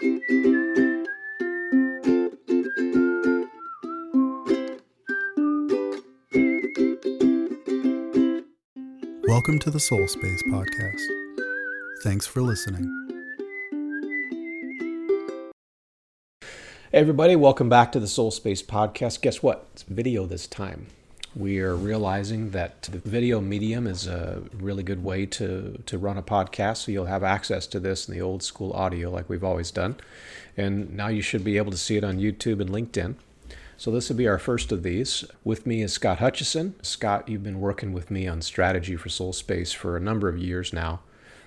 Welcome to the Solspace Podcast. Thanks for listening. Hey everybody, welcome back to the Solspace Podcast. Guess what? It's video this time. We are realizing that the video medium is a really good way to, to run a podcast, so you'll have access to this in the old school audio like we've always done. And now you should be able to see it on YouTube and LinkedIn. So this will be our first of these. With me is Scott Hutchison. Scott, you've been working with me on strategy for Solspace for a number of years now.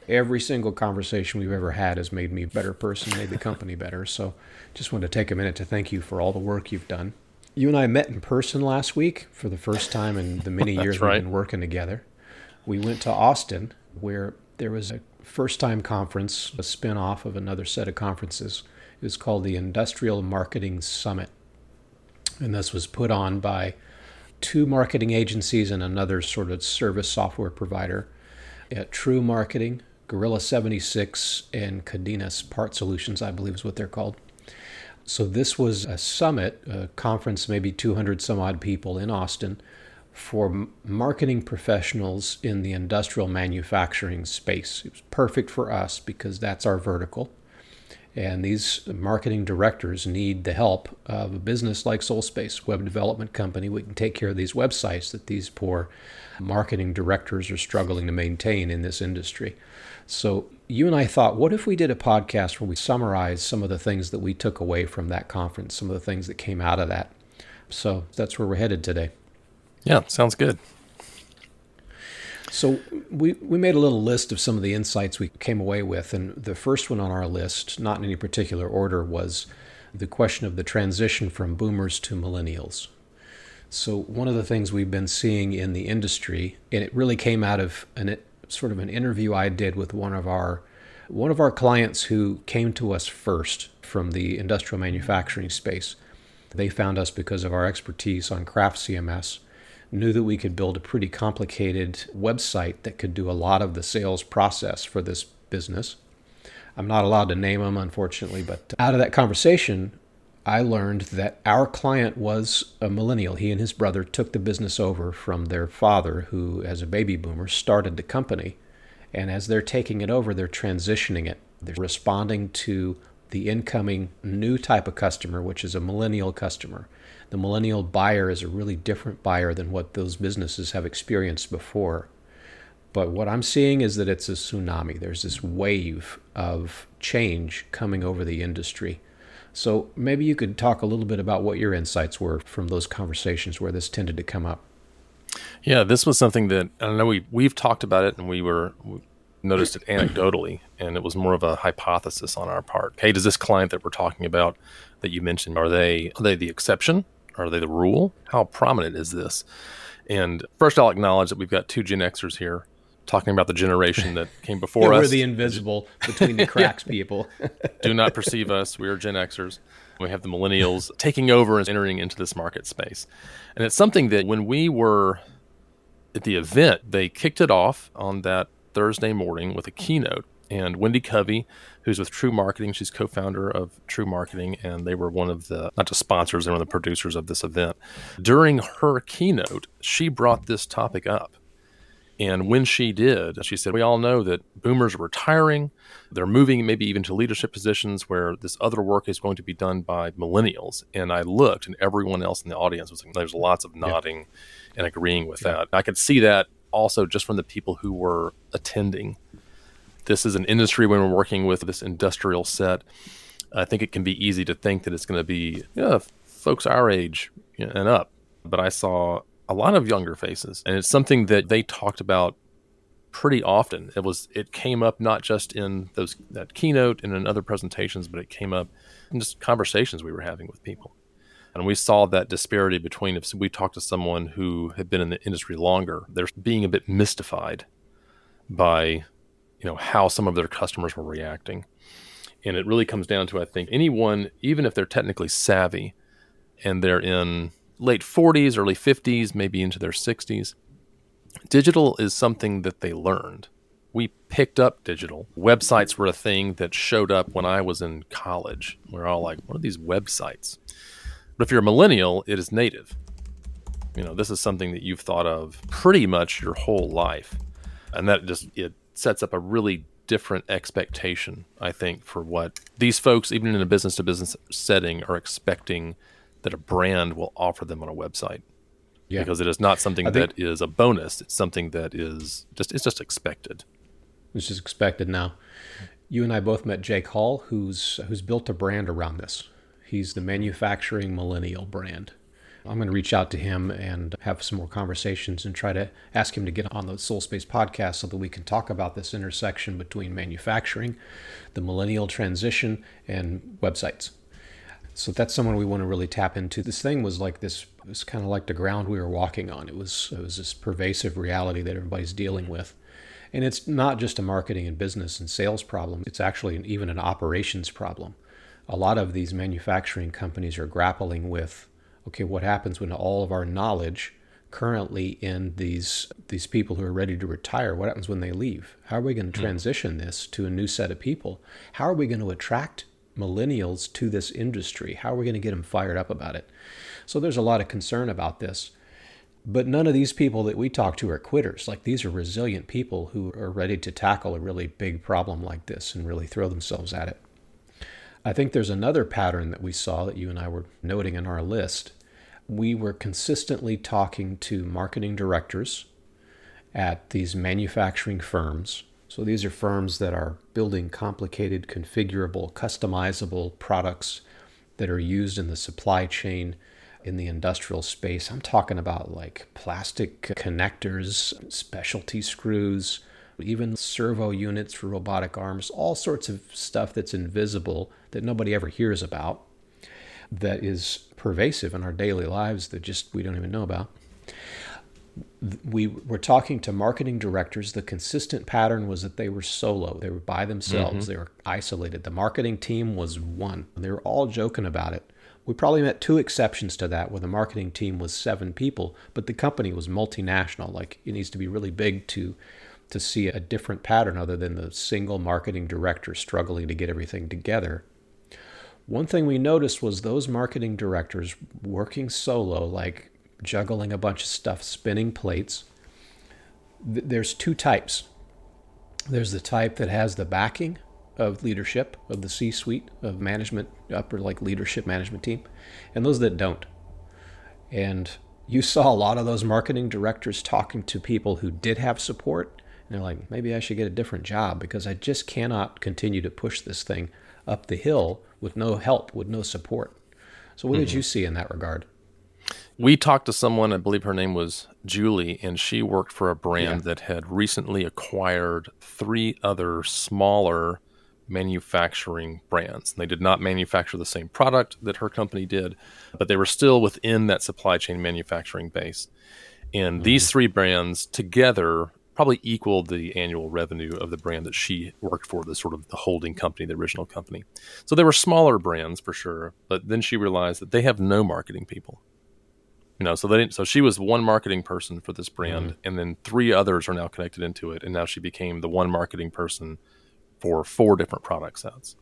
Every single conversation we've ever had has made me a better person, made the company better. So just wanted to take a minute to thank you for all the work you've done. You and I met in person last week for the first time in the many years right. we've been working together. We went to Austin where there was a first time conference, a spin off of another set of conferences. It was called the Industrial Marketing Summit and this was put on by two marketing agencies and another sort of service software provider at TREW Marketing, Gorilla 76, and Cadenas Part Solutions, I believe is what they're called. So this was a summit, a conference, maybe 200 some odd people in Austin for marketing professionals in the industrial manufacturing space. It was perfect for us because that's our vertical. And these marketing directors need the help of a business like Solspace, web development company. We can take care of these websites that these poor marketing directors are struggling to maintain in this industry. So you and I thought, what if we did a podcast where we summarize some of the things that we took away from that conference, some of the things that came out of that? So that's where we're headed today. Yeah, sounds good. So we, we made a little list of some of the insights we came away with, and the first one on our list, not in any particular order, was the question of the transition from boomers to millennials. So one of the things we've been seeing in the industry, and it really came out of an sort of an interview I did with one of our one of our clients who came to us first from the industrial manufacturing space. They found us because of our expertise on craft CMS knew that we could build a pretty complicated website that could do a lot of the sales process for this business. I'm not allowed to name them, unfortunately, but out of that conversation, I learned that our client was a millennial. He and his brother took the business over from their father, who, as a baby boomer, started the company. And as they're taking it over, they're transitioning it. They're responding to the incoming new type of customer, which is a millennial customer the millennial buyer is a really different buyer than what those businesses have experienced before. But what I'm seeing is that it's a tsunami. There's this wave of change coming over the industry. So maybe you could talk a little bit about what your insights were from those conversations where this tended to come up. Yeah, this was something that I know we we've talked about it and we were we noticed it anecdotally and it was more of a hypothesis on our part. Hey, does this client that we're talking about that you mentioned are they are they the exception are they the rule? How prominent is this? And first, I'll acknowledge that we've got two Gen Xers here talking about the generation that came before yeah, us. We're the invisible between the cracks people. Do not perceive us. We are Gen Xers. We have the millennials taking over and entering into this market space. And it's something that when we were at the event, they kicked it off on that Thursday morning with a keynote. And Wendy Covey who's with TREW Marketing. She's co-founder of TREW Marketing, and they were one of the not just sponsors, they were the producers of this event. During her keynote, she brought this topic up. And when she did, she said, We all know that boomers are retiring. They're moving maybe even to leadership positions where this other work is going to be done by millennials. And I looked, and everyone else in the audience was like, There's lots of nodding yeah. and agreeing with yeah. that. I could see that also just from the people who were attending this is an industry when we're working with this industrial set. I think it can be easy to think that it's going to be you know, folks our age and up. But I saw a lot of younger faces, and it's something that they talked about pretty often. It was it came up not just in those that keynote and in other presentations, but it came up in just conversations we were having with people. And we saw that disparity between if we talked to someone who had been in the industry longer, they're being a bit mystified by you know how some of their customers were reacting and it really comes down to i think anyone even if they're technically savvy and they're in late 40s early 50s maybe into their 60s digital is something that they learned we picked up digital. Websites were a thing that showed up when I was in college. We're all like, what are these websites? But if you're a millennial, it is native. You know, this is something that you've thought of pretty much your whole life. And that just it sets up a really different expectation, I think, for what these folks, even in a business to business setting, are expecting that a brand will offer them on a website. Yeah. Because it is not something that is a bonus. It's something that is just it's just expected. It's just expected now. You and I both met Jake Hall, who's who's built a brand around this. He's the manufacturing millennial brand. I'm going to reach out to him and have some more conversations and try to ask him to get on the Solspace podcast so that we can talk about this intersection between manufacturing, the millennial transition, and websites. So that's someone we want to really tap into. This thing was like this. It was kind of like the ground we were walking on. It was it was this pervasive reality that everybody's dealing with, and it's not just a marketing and business and sales problem. It's actually an, even an operations problem. A lot of these manufacturing companies are grappling with, okay, what happens when all of our knowledge currently in these these people who are ready to retire what happens when they leave how are we going to hmm. transition this to a new set of people how are we going to attract millennials to this industry? How are we going to get them fired up about it? So there's a lot of concern about this. But none of these people that we talk to are quitters. Like these are resilient people who are ready to tackle a really big problem like this and really throw themselves at it. I think there's another pattern that we saw that you and I were noting in our list. We were consistently talking to marketing directors at these manufacturing firms so these are firms that are building complicated, configurable, customizable products that are used in the supply chain in the industrial space. I'm talking about like plastic connectors, specialty screws, even servo units for robotic arms, all sorts of stuff that's invisible that nobody ever hears about, that is pervasive in our daily lives that just we don't even know about we were talking to marketing directors. The consistent pattern was that they were solo. They were by themselves. Mm-hmm. They were isolated. The marketing team was one. They were all joking about it. We probably met two exceptions to that where the marketing team was seven people, but the company was multinational. Like it needs to be really big to to see a different pattern other than the single marketing director struggling to get everything together. One thing we noticed was those marketing directors working solo, like juggling a bunch of stuff, spinning plates. There's two types. There's the type that has the backing of leadership, of the C suite, of management, upper like leadership management team, and those that don't. And you saw a lot of those marketing directors talking to people who did have support. And they're like, maybe I should get a different job because I just cannot continue to push this thing up the hill with no help, with no support. So, what mm-hmm. did you see in that regard? We talked to someone, I believe her name was Julie, and she worked for a brand yeah. that had recently acquired three other smaller manufacturing brands. And They did not manufacture the same product that her company did, but they were still within that supply chain manufacturing base. And mm-hmm. these three brands together probably equaled the annual revenue of the brand that she worked for, the sort of the holding company, the original company. So they were smaller brands for sure, but then she realized that they have no marketing people you know so they didn't so she was one marketing person for this brand mm-hmm. and then three others are now connected into it and now she became the one marketing person for four different product sets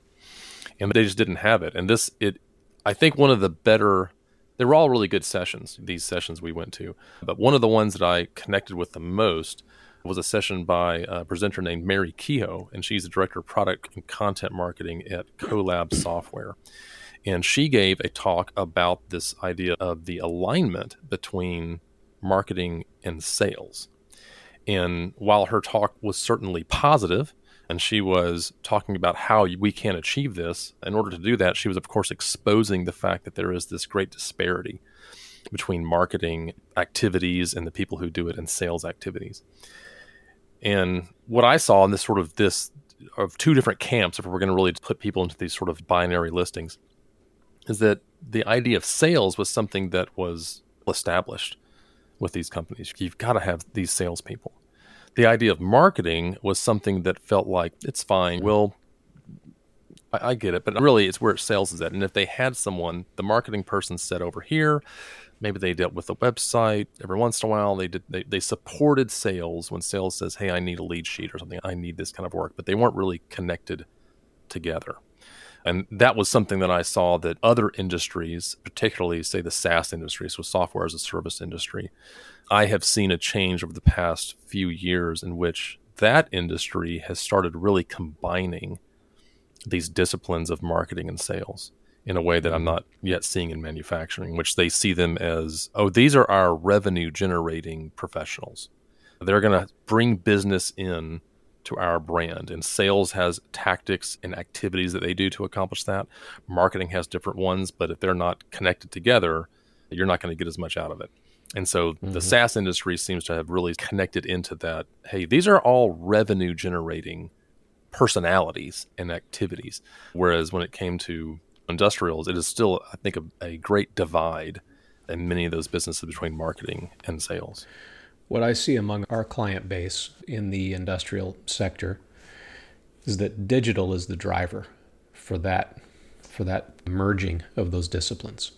and they just didn't have it and this it i think one of the better they were all really good sessions these sessions we went to but one of the ones that i connected with the most was a session by a presenter named mary kehoe and she's the director of product and content marketing at collab software and she gave a talk about this idea of the alignment between marketing and sales. And while her talk was certainly positive, and she was talking about how we can achieve this, in order to do that, she was, of course, exposing the fact that there is this great disparity between marketing activities and the people who do it and sales activities. And what I saw in this sort of this of two different camps, if we're going to really put people into these sort of binary listings, is that the idea of sales was something that was established with these companies. You've got to have these salespeople. The idea of marketing was something that felt like it's fine. We'll I, I get it, but really it's where sales is at. And if they had someone, the marketing person said over here, maybe they dealt with the website every once in a while they did they, they supported sales when sales says hey i need a lead sheet or something i need this kind of work but they weren't really connected together and that was something that i saw that other industries particularly say the saas industry so software as a service industry i have seen a change over the past few years in which that industry has started really combining these disciplines of marketing and sales in a way that I'm mm-hmm. not yet seeing in manufacturing, which they see them as, oh, these are our revenue generating professionals. They're going to bring business in to our brand. And sales has tactics and activities that they do to accomplish that. Marketing has different ones, but if they're not connected together, you're not going to get as much out of it. And so mm-hmm. the SaaS industry seems to have really connected into that. Hey, these are all revenue generating personalities and activities. Whereas when it came to industrials, it is still, I think, a, a great divide in many of those businesses between marketing and sales. What I see among our client base in the industrial sector is that digital is the driver for that for that merging of those disciplines.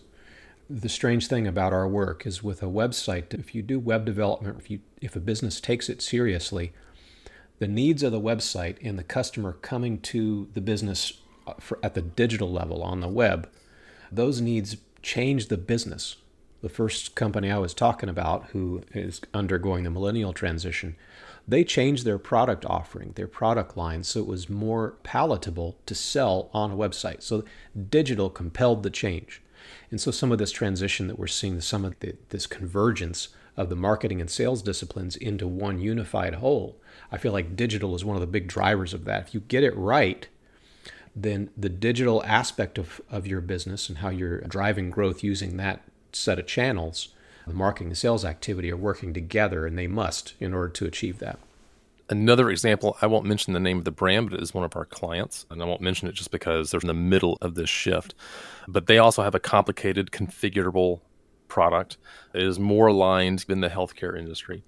The strange thing about our work is with a website, if you do web development, if you if a business takes it seriously, the needs of the website and the customer coming to the business uh, for, at the digital level on the web, those needs change the business. The first company I was talking about, who is undergoing the millennial transition, they changed their product offering, their product line, so it was more palatable to sell on a website. So digital compelled the change. And so some of this transition that we're seeing, some of the, this convergence of the marketing and sales disciplines into one unified whole, I feel like digital is one of the big drivers of that. If you get it right, then the digital aspect of, of your business and how you're driving growth using that set of channels, the marketing and sales activity are working together, and they must in order to achieve that. Another example, I won't mention the name of the brand, but it is one of our clients. And I won't mention it just because they're in the middle of this shift. But they also have a complicated, configurable product. It is more aligned in the healthcare industry.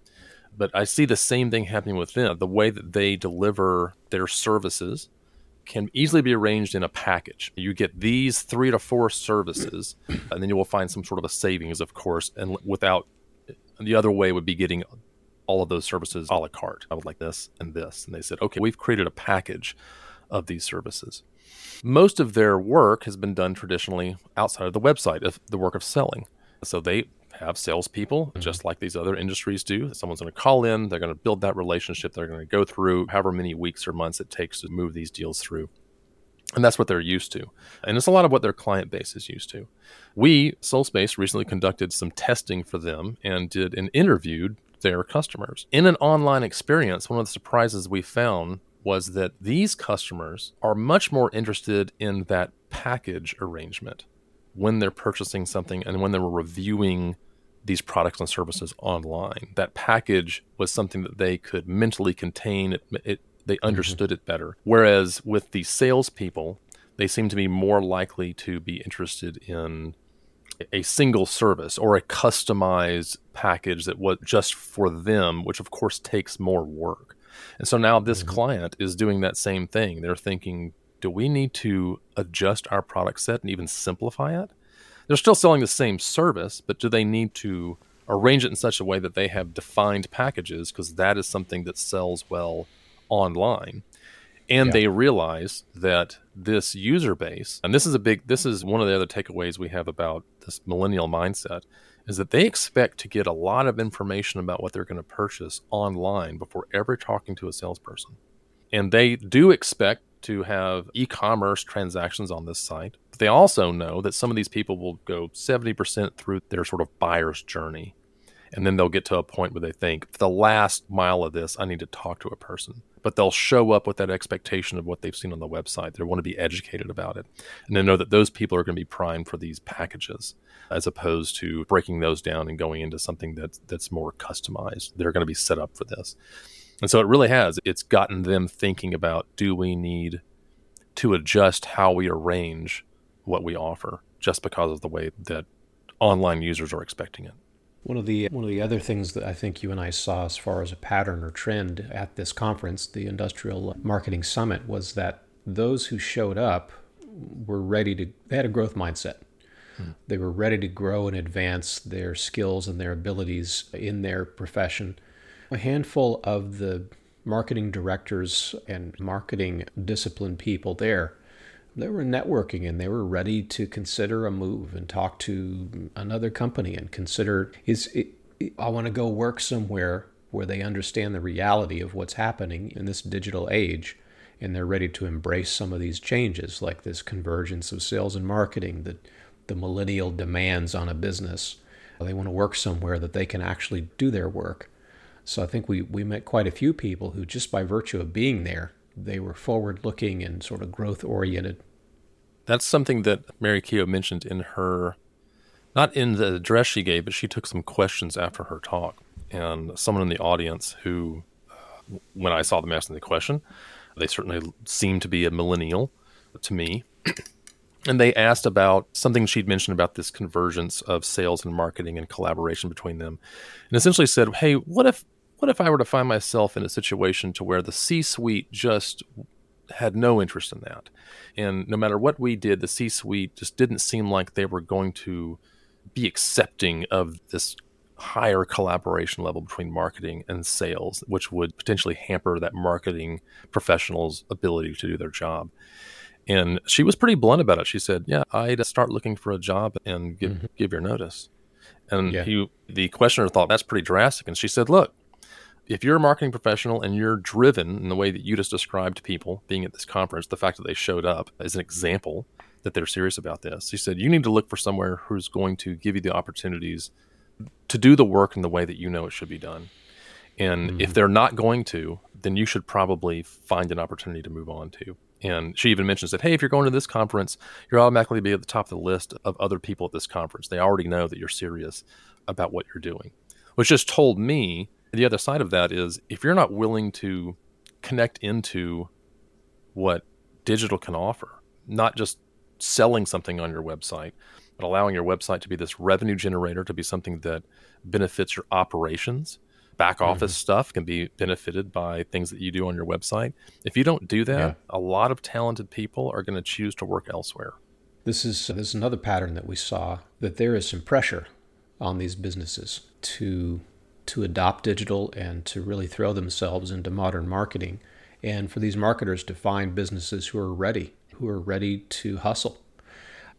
But I see the same thing happening with them. The way that they deliver their services can easily be arranged in a package. You get these three to four services, and then you will find some sort of a savings, of course. And without the other way would be getting all of those services a la carte. I would like this and this. And they said, okay, we've created a package of these services. Most of their work has been done traditionally outside of the website, of the work of selling. So they have salespeople, mm-hmm. just like these other industries do. Someone's going to call in, they're going to build that relationship, they're going to go through however many weeks or months it takes to move these deals through. And that's what they're used to. And it's a lot of what their client base is used to. We, Solspace, recently conducted some testing for them and did and interviewed their customers. In an online experience, one of the surprises we found was that these customers are much more interested in that package arrangement when they're purchasing something and when they're reviewing these products and services online. That package was something that they could mentally contain. It, it they mm-hmm. understood mm-hmm. it better. Whereas with the salespeople, they seem to be more likely to be interested in a single service or a customized package that was just for them, which of course takes more work. And so now this mm-hmm. client is doing that same thing. They're thinking, do we need to adjust our product set and even simplify it? They're still selling the same service, but do they need to arrange it in such a way that they have defined packages because that is something that sells well online? And yeah. they realize that this user base, and this is a big, this is one of the other takeaways we have about this millennial mindset, is that they expect to get a lot of information about what they're going to purchase online before ever talking to a salesperson. And they do expect to have e commerce transactions on this site. But they also know that some of these people will go 70% through their sort of buyer's journey. And then they'll get to a point where they think, the last mile of this, I need to talk to a person. But they'll show up with that expectation of what they've seen on the website. They want to be educated about it. And they know that those people are going to be primed for these packages as opposed to breaking those down and going into something that's, that's more customized. They're going to be set up for this. And so it really has. It's gotten them thinking about do we need to adjust how we arrange what we offer just because of the way that online users are expecting it. One of the one of the other things that I think you and I saw as far as a pattern or trend at this conference, the Industrial Marketing Summit, was that those who showed up were ready to, they had a growth mindset. Hmm. They were ready to grow and advance their skills and their abilities in their profession. A handful of the marketing directors and marketing discipline people there they were networking and they were ready to consider a move and talk to another company and consider is it, I want to go work somewhere where they understand the reality of what's happening in this digital age and they're ready to embrace some of these changes like this convergence of sales and marketing the the millennial demands on a business. They want to work somewhere that they can actually do their work so I think we we met quite a few people who just by virtue of being there they were forward looking and sort of growth oriented that's something that Mary Keogh mentioned in her, not in the address she gave, but she took some questions after her talk. And someone in the audience who, uh, when I saw them asking the question, they certainly seemed to be a millennial to me. and they asked about something she'd mentioned about this convergence of sales and marketing and collaboration between them. And essentially said, Hey, what if what if I were to find myself in a situation to where the C suite just had no interest in that. And no matter what we did, the C suite just didn't seem like they were going to be accepting of this higher collaboration level between marketing and sales, which would potentially hamper that marketing professional's ability to do their job. And she was pretty blunt about it. She said, "Yeah, I'd start looking for a job and give mm-hmm. give your notice." And yeah. he, the questioner thought that's pretty drastic. And she said, "Look, if you're a marketing professional and you're driven in the way that you just described people being at this conference, the fact that they showed up is an example that they're serious about this. He said, you need to look for somewhere who's going to give you the opportunities to do the work in the way that you know it should be done. And mm-hmm. if they're not going to, then you should probably find an opportunity to move on to. And she even mentions that, hey, if you're going to this conference, you're automatically be at the top of the list of other people at this conference. They already know that you're serious about what you're doing, which just told me the other side of that is if you're not willing to connect into what digital can offer, not just selling something on your website, but allowing your website to be this revenue generator, to be something that benefits your operations. Back mm-hmm. office mm-hmm. stuff can be benefited by things that you do on your website. If you don't do that, yeah. a lot of talented people are going to choose to work elsewhere. This is this is another pattern that we saw that there is some pressure on these businesses to to adopt digital and to really throw themselves into modern marketing, and for these marketers to find businesses who are ready, who are ready to hustle.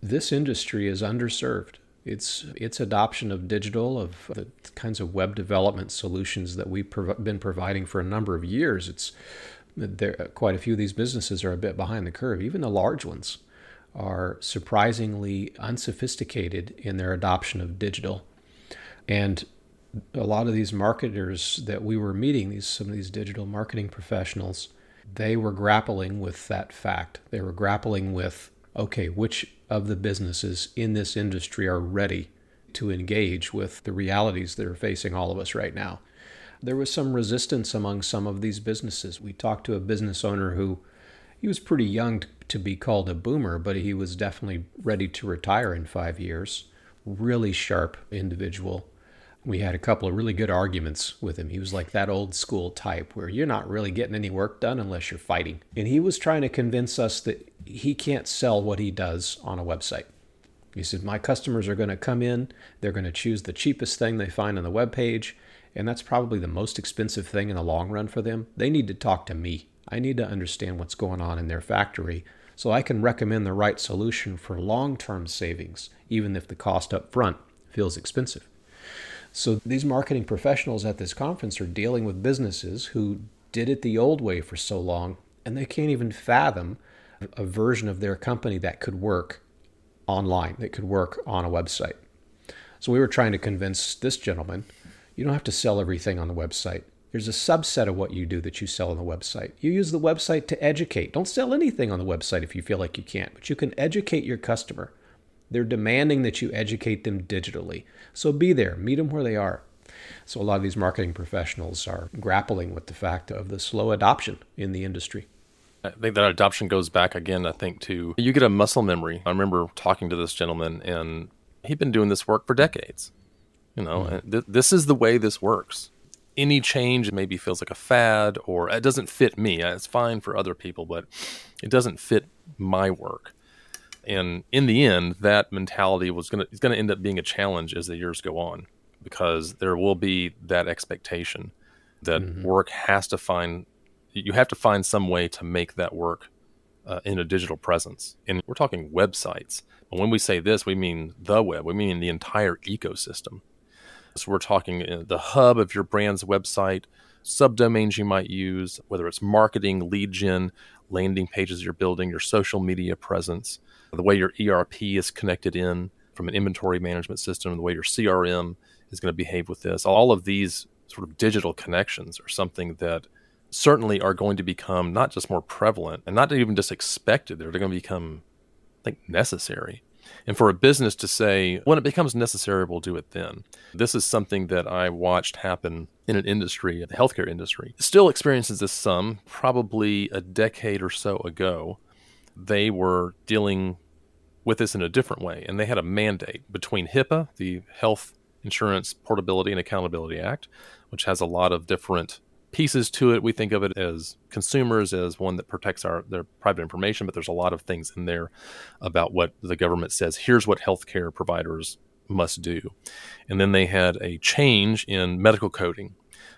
This industry is underserved. Its its adoption of digital, of the kinds of web development solutions that we've prov- been providing for a number of years, it's there. Quite a few of these businesses are a bit behind the curve. Even the large ones are surprisingly unsophisticated in their adoption of digital, and a lot of these marketers that we were meeting, these some of these digital marketing professionals, they were grappling with that fact. They were grappling with, okay, which of the businesses in this industry are ready to engage with the realities that are facing all of us right now. There was some resistance among some of these businesses. We talked to a business owner who he was pretty young to be called a boomer, but he was definitely ready to retire in 5 years. Really sharp individual we had a couple of really good arguments with him. He was like that old school type where you're not really getting any work done unless you're fighting. And he was trying to convince us that he can't sell what he does on a website. He said, My customers are going to come in, they're going to choose the cheapest thing they find on the web page, and that's probably the most expensive thing in the long run for them. They need to talk to me. I need to understand what's going on in their factory so I can recommend the right solution for long term savings, even if the cost up front feels expensive. So these marketing professionals at this conference are dealing with businesses who did it the old way for so long, and they can't even fathom a version of their company that could work online, that could work on a website. So we were trying to convince this gentleman you don't have to sell everything on the website. There's a subset of what you do that you sell on the website. You use the website to educate. Don't sell anything on the website if you feel like you can't, but you can educate your customer. They're demanding that you educate them digitally. So be there, meet them where they are. So a lot of these marketing professionals are grappling with the fact of the slow adoption in the industry. I think that adoption goes back again, I think, to you get a muscle memory. I remember talking to this gentleman, and he'd been doing this work for decades. You know, mm-hmm. th- this is the way this works. any change maybe feels like a fad or it doesn't fit me. It's fine for other people, but it doesn't fit my work. And in the end, that mentality was going to is going to end up being a challenge as the years go on because there will be that expectation that mm-hmm. work has to find you have to find some way to make that work uh, in a digital presence. And we're talking websites. But when we say this, we mean the web. We mean the entire ecosystem. So we're talking uh, the hub of your brand's website, subdomains you might use, whether it's marketing, lead gen, landing pages you're building, your social media presence, the way your ERP is connected in from an inventory management system, the way your CRM is going to behave with this. All of these sort of digital connections are something that certainly are going to become not just more prevalent and not even just expected, they're going to become, I think, necessary. And for a business to say, when it becomes necessary, we'll do it then. This is something that I watched happen in an industry, the healthcare industry. Still experiences this some, probably a decade or so ago. They were dealing with this in a different way, and they had a mandate between HIPAA, the Health Insurance Portability and Accountability Act, which has a lot of different pieces to it. We think of it as consumers as one that protects our their private information, but there's a lot of things in there about what the government says. Here's what healthcare providers must do. And then they had a change in medical coding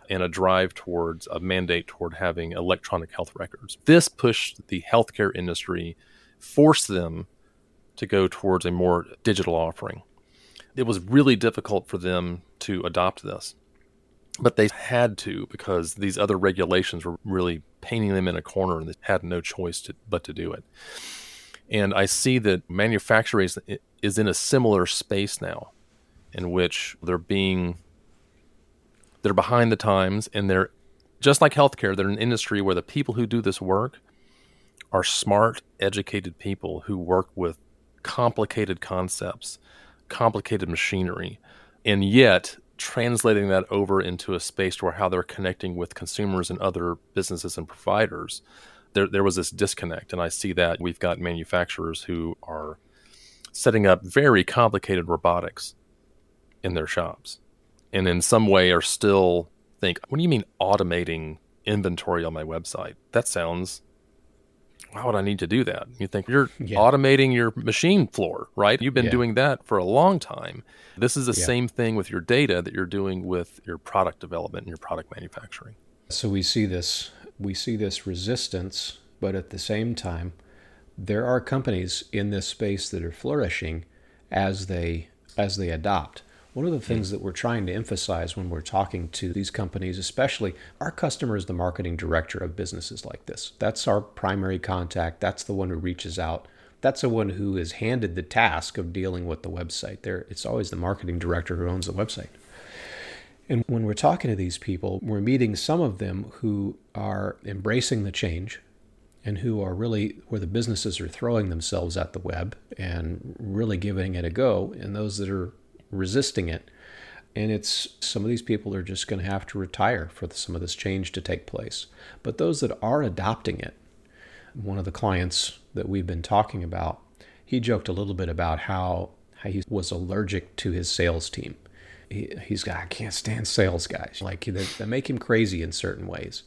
and a drive towards a mandate toward having electronic health records. This pushed the healthcare industry, forced them to go towards a more digital offering. It was really difficult for them to adopt this but they had to because these other regulations were really painting them in a corner and they had no choice to, but to do it. And I see that manufacturing is, is in a similar space now in which they're being they're behind the times and they're just like healthcare, they're an industry where the people who do this work are smart, educated people who work with complicated concepts, complicated machinery, and yet translating that over into a space where how they're connecting with consumers and other businesses and providers, there, there was this disconnect. And I see that we've got manufacturers who are setting up very complicated robotics in their shops and in some way are still think, what do you mean automating inventory on my website? That sounds why would I need to do that? You think you're yeah. automating your machine floor, right? You've been yeah. doing that for a long time. This is the yeah. same thing with your data that you're doing with your product development and your product manufacturing. So we see this we see this resistance, but at the same time, there are companies in this space that are flourishing as they as they adopt. One of the things hmm. that we're trying to emphasize when we're talking to these companies, especially our customer is the marketing director of businesses like this. That's our primary contact. That's the one who reaches out. That's the one who is handed the task of dealing with the website. There, it's always the marketing director who owns the website. And when we're talking to these people, we're meeting some of them who are embracing the change and who are really where the businesses are throwing themselves at the web and really giving it a go, and those that are resisting it. And it's some of these people are just going to have to retire for some of this change to take place. But those that are adopting it, one of the clients that we've been talking about, he joked a little bit about how, how he was allergic to his sales team. He, he's got, I can't stand sales guys. Like they, they make him crazy in certain ways.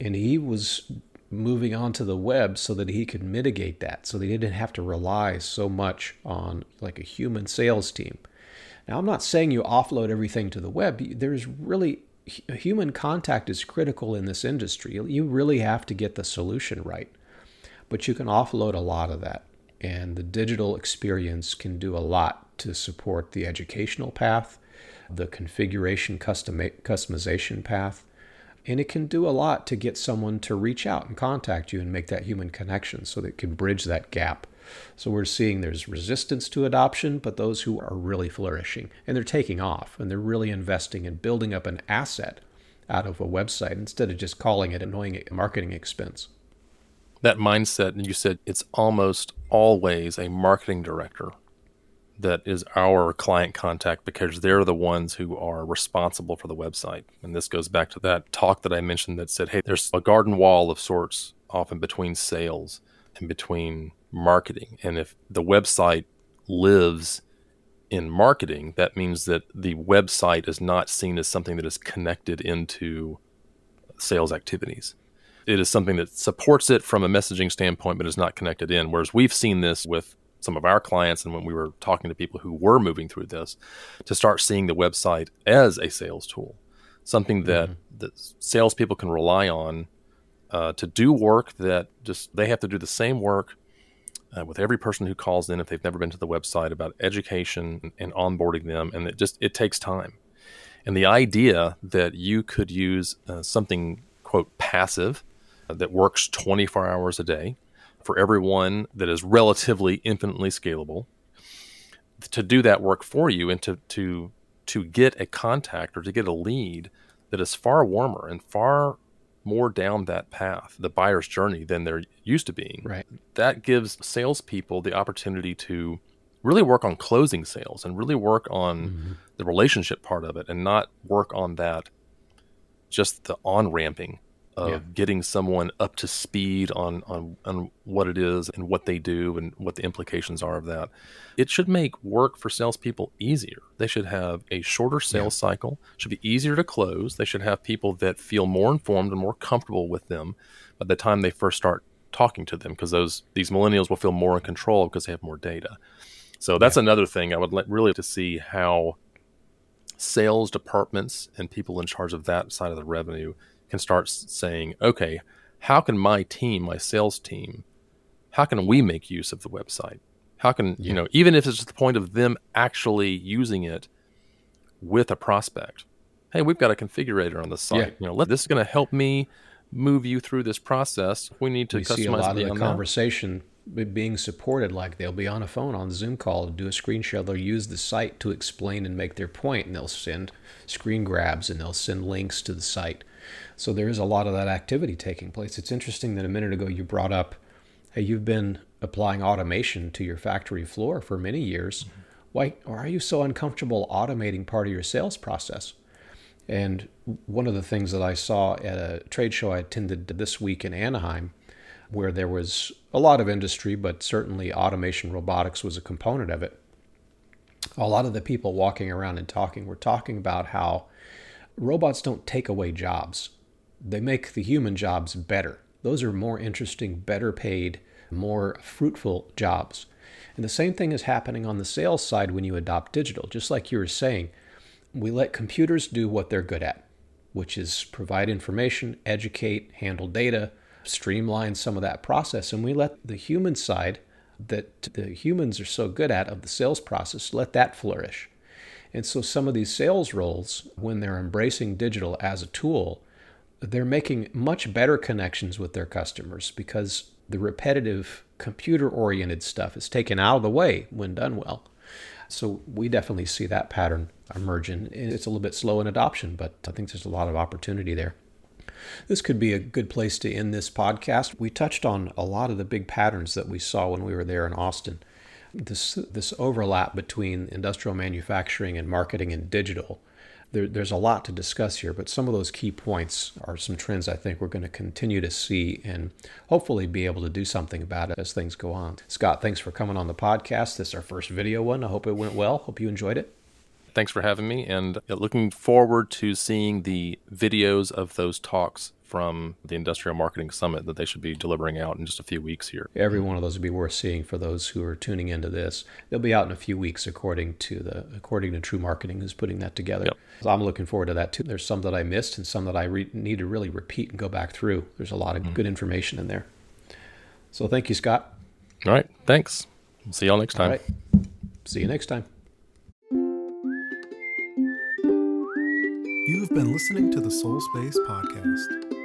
And he was moving on to the web so that he could mitigate that, so he didn't have to rely so much on like a human sales team. Now, I'm not saying you offload everything to the web. There's really human contact is critical in this industry. You really have to get the solution right. But you can offload a lot of that. And the digital experience can do a lot to support the educational path, the configuration custom- customization path, and it can do a lot to get someone to reach out and contact you and make that human connection so that it can bridge that gap so we're seeing there's resistance to adoption, but those who are really flourishing and they're taking off and they're really investing in building up an asset out of a website instead of just calling it annoying marketing expense. That mindset, and you said it's almost always a marketing director that is our client contact because they're the ones who are responsible for the website. And this goes back to that talk that I mentioned that said, hey, there's a garden wall of sorts often between sales and between marketing. And if the website lives in marketing, that means that the website is not seen as something that is connected into sales activities. It is something that supports it from a messaging standpoint, but is not connected in. Whereas we've seen this with some of our clients and when we were talking to people who were moving through this to start seeing the website as a sales tool, something that, mm-hmm. that salespeople can rely on uh, to do work that just they have to do the same work uh, with every person who calls in if they've never been to the website about education and onboarding them and it just it takes time. And the idea that you could use uh, something quote passive uh, that works 24 hours a day for everyone that is relatively infinitely scalable to do that work for you and to to to get a contact or to get a lead that is far warmer and far more down that path, the buyer's journey, than they're used to being. Right. That gives salespeople the opportunity to really work on closing sales and really work on mm-hmm. the relationship part of it and not work on that just the on ramping of yeah. getting someone up to speed on, on on what it is and what they do and what the implications are of that. It should make work for salespeople easier. They should have a shorter sales yeah. cycle. Should be easier to close. They should have people that feel more informed and more comfortable with them by the time they first start talking to them, because those these millennials will feel more in control because they have more data. So that's yeah. another thing I would like really to see how sales departments and people in charge of that side of the revenue can start saying, okay, how can my team, my sales team, how can we make use of the website? How can, yeah. you know, even if it's the point of them actually using it with a prospect. Hey, we've got a configurator on the site. Yeah. You know, let, this is going to help me move you through this process. We need to we customize see a lot of the conversation being supported. Like they'll be on a phone on Zoom call, do a screen share. They'll use the site to explain and make their point, and they'll send screen grabs and they'll send links to the site. So there is a lot of that activity taking place. It's interesting that a minute ago you brought up, hey, you've been applying automation to your factory floor for many years. Mm-hmm. Why, or are you so uncomfortable automating part of your sales process? And one of the things that I saw at a trade show I attended this week in Anaheim, where there was a lot of industry, but certainly automation robotics was a component of it. A lot of the people walking around and talking were talking about how robots don't take away jobs, they make the human jobs better. Those are more interesting, better paid, more fruitful jobs. And the same thing is happening on the sales side when you adopt digital. Just like you were saying, we let computers do what they're good at, which is provide information, educate, handle data, streamline some of that process. And we let the human side that the humans are so good at of the sales process, let that flourish. And so some of these sales roles, when they're embracing digital as a tool, they're making much better connections with their customers because the repetitive computer oriented stuff is taken out of the way when done well. So we definitely see that pattern emerging. It's a little bit slow in adoption, but I think there's a lot of opportunity there. This could be a good place to end this podcast. We touched on a lot of the big patterns that we saw when we were there in Austin this this overlap between industrial manufacturing and marketing and digital. There, there's a lot to discuss here, but some of those key points are some trends I think we're going to continue to see and hopefully be able to do something about it as things go on. Scott, thanks for coming on the podcast. This is our first video one. I hope it went well. Hope you enjoyed it. Thanks for having me, and uh, looking forward to seeing the videos of those talks from the Industrial Marketing Summit that they should be delivering out in just a few weeks here. Every one of those would be worth seeing for those who are tuning into this. They'll be out in a few weeks, according to the according to TREW Marketing, who's putting that together. Yep. So I'm looking forward to that too. There's some that I missed and some that I re- need to really repeat and go back through. There's a lot of mm-hmm. good information in there. So thank you, Scott. All right. Thanks. We'll See y'all next time. All right. See you next time. You've been listening to the Solspace Podcast.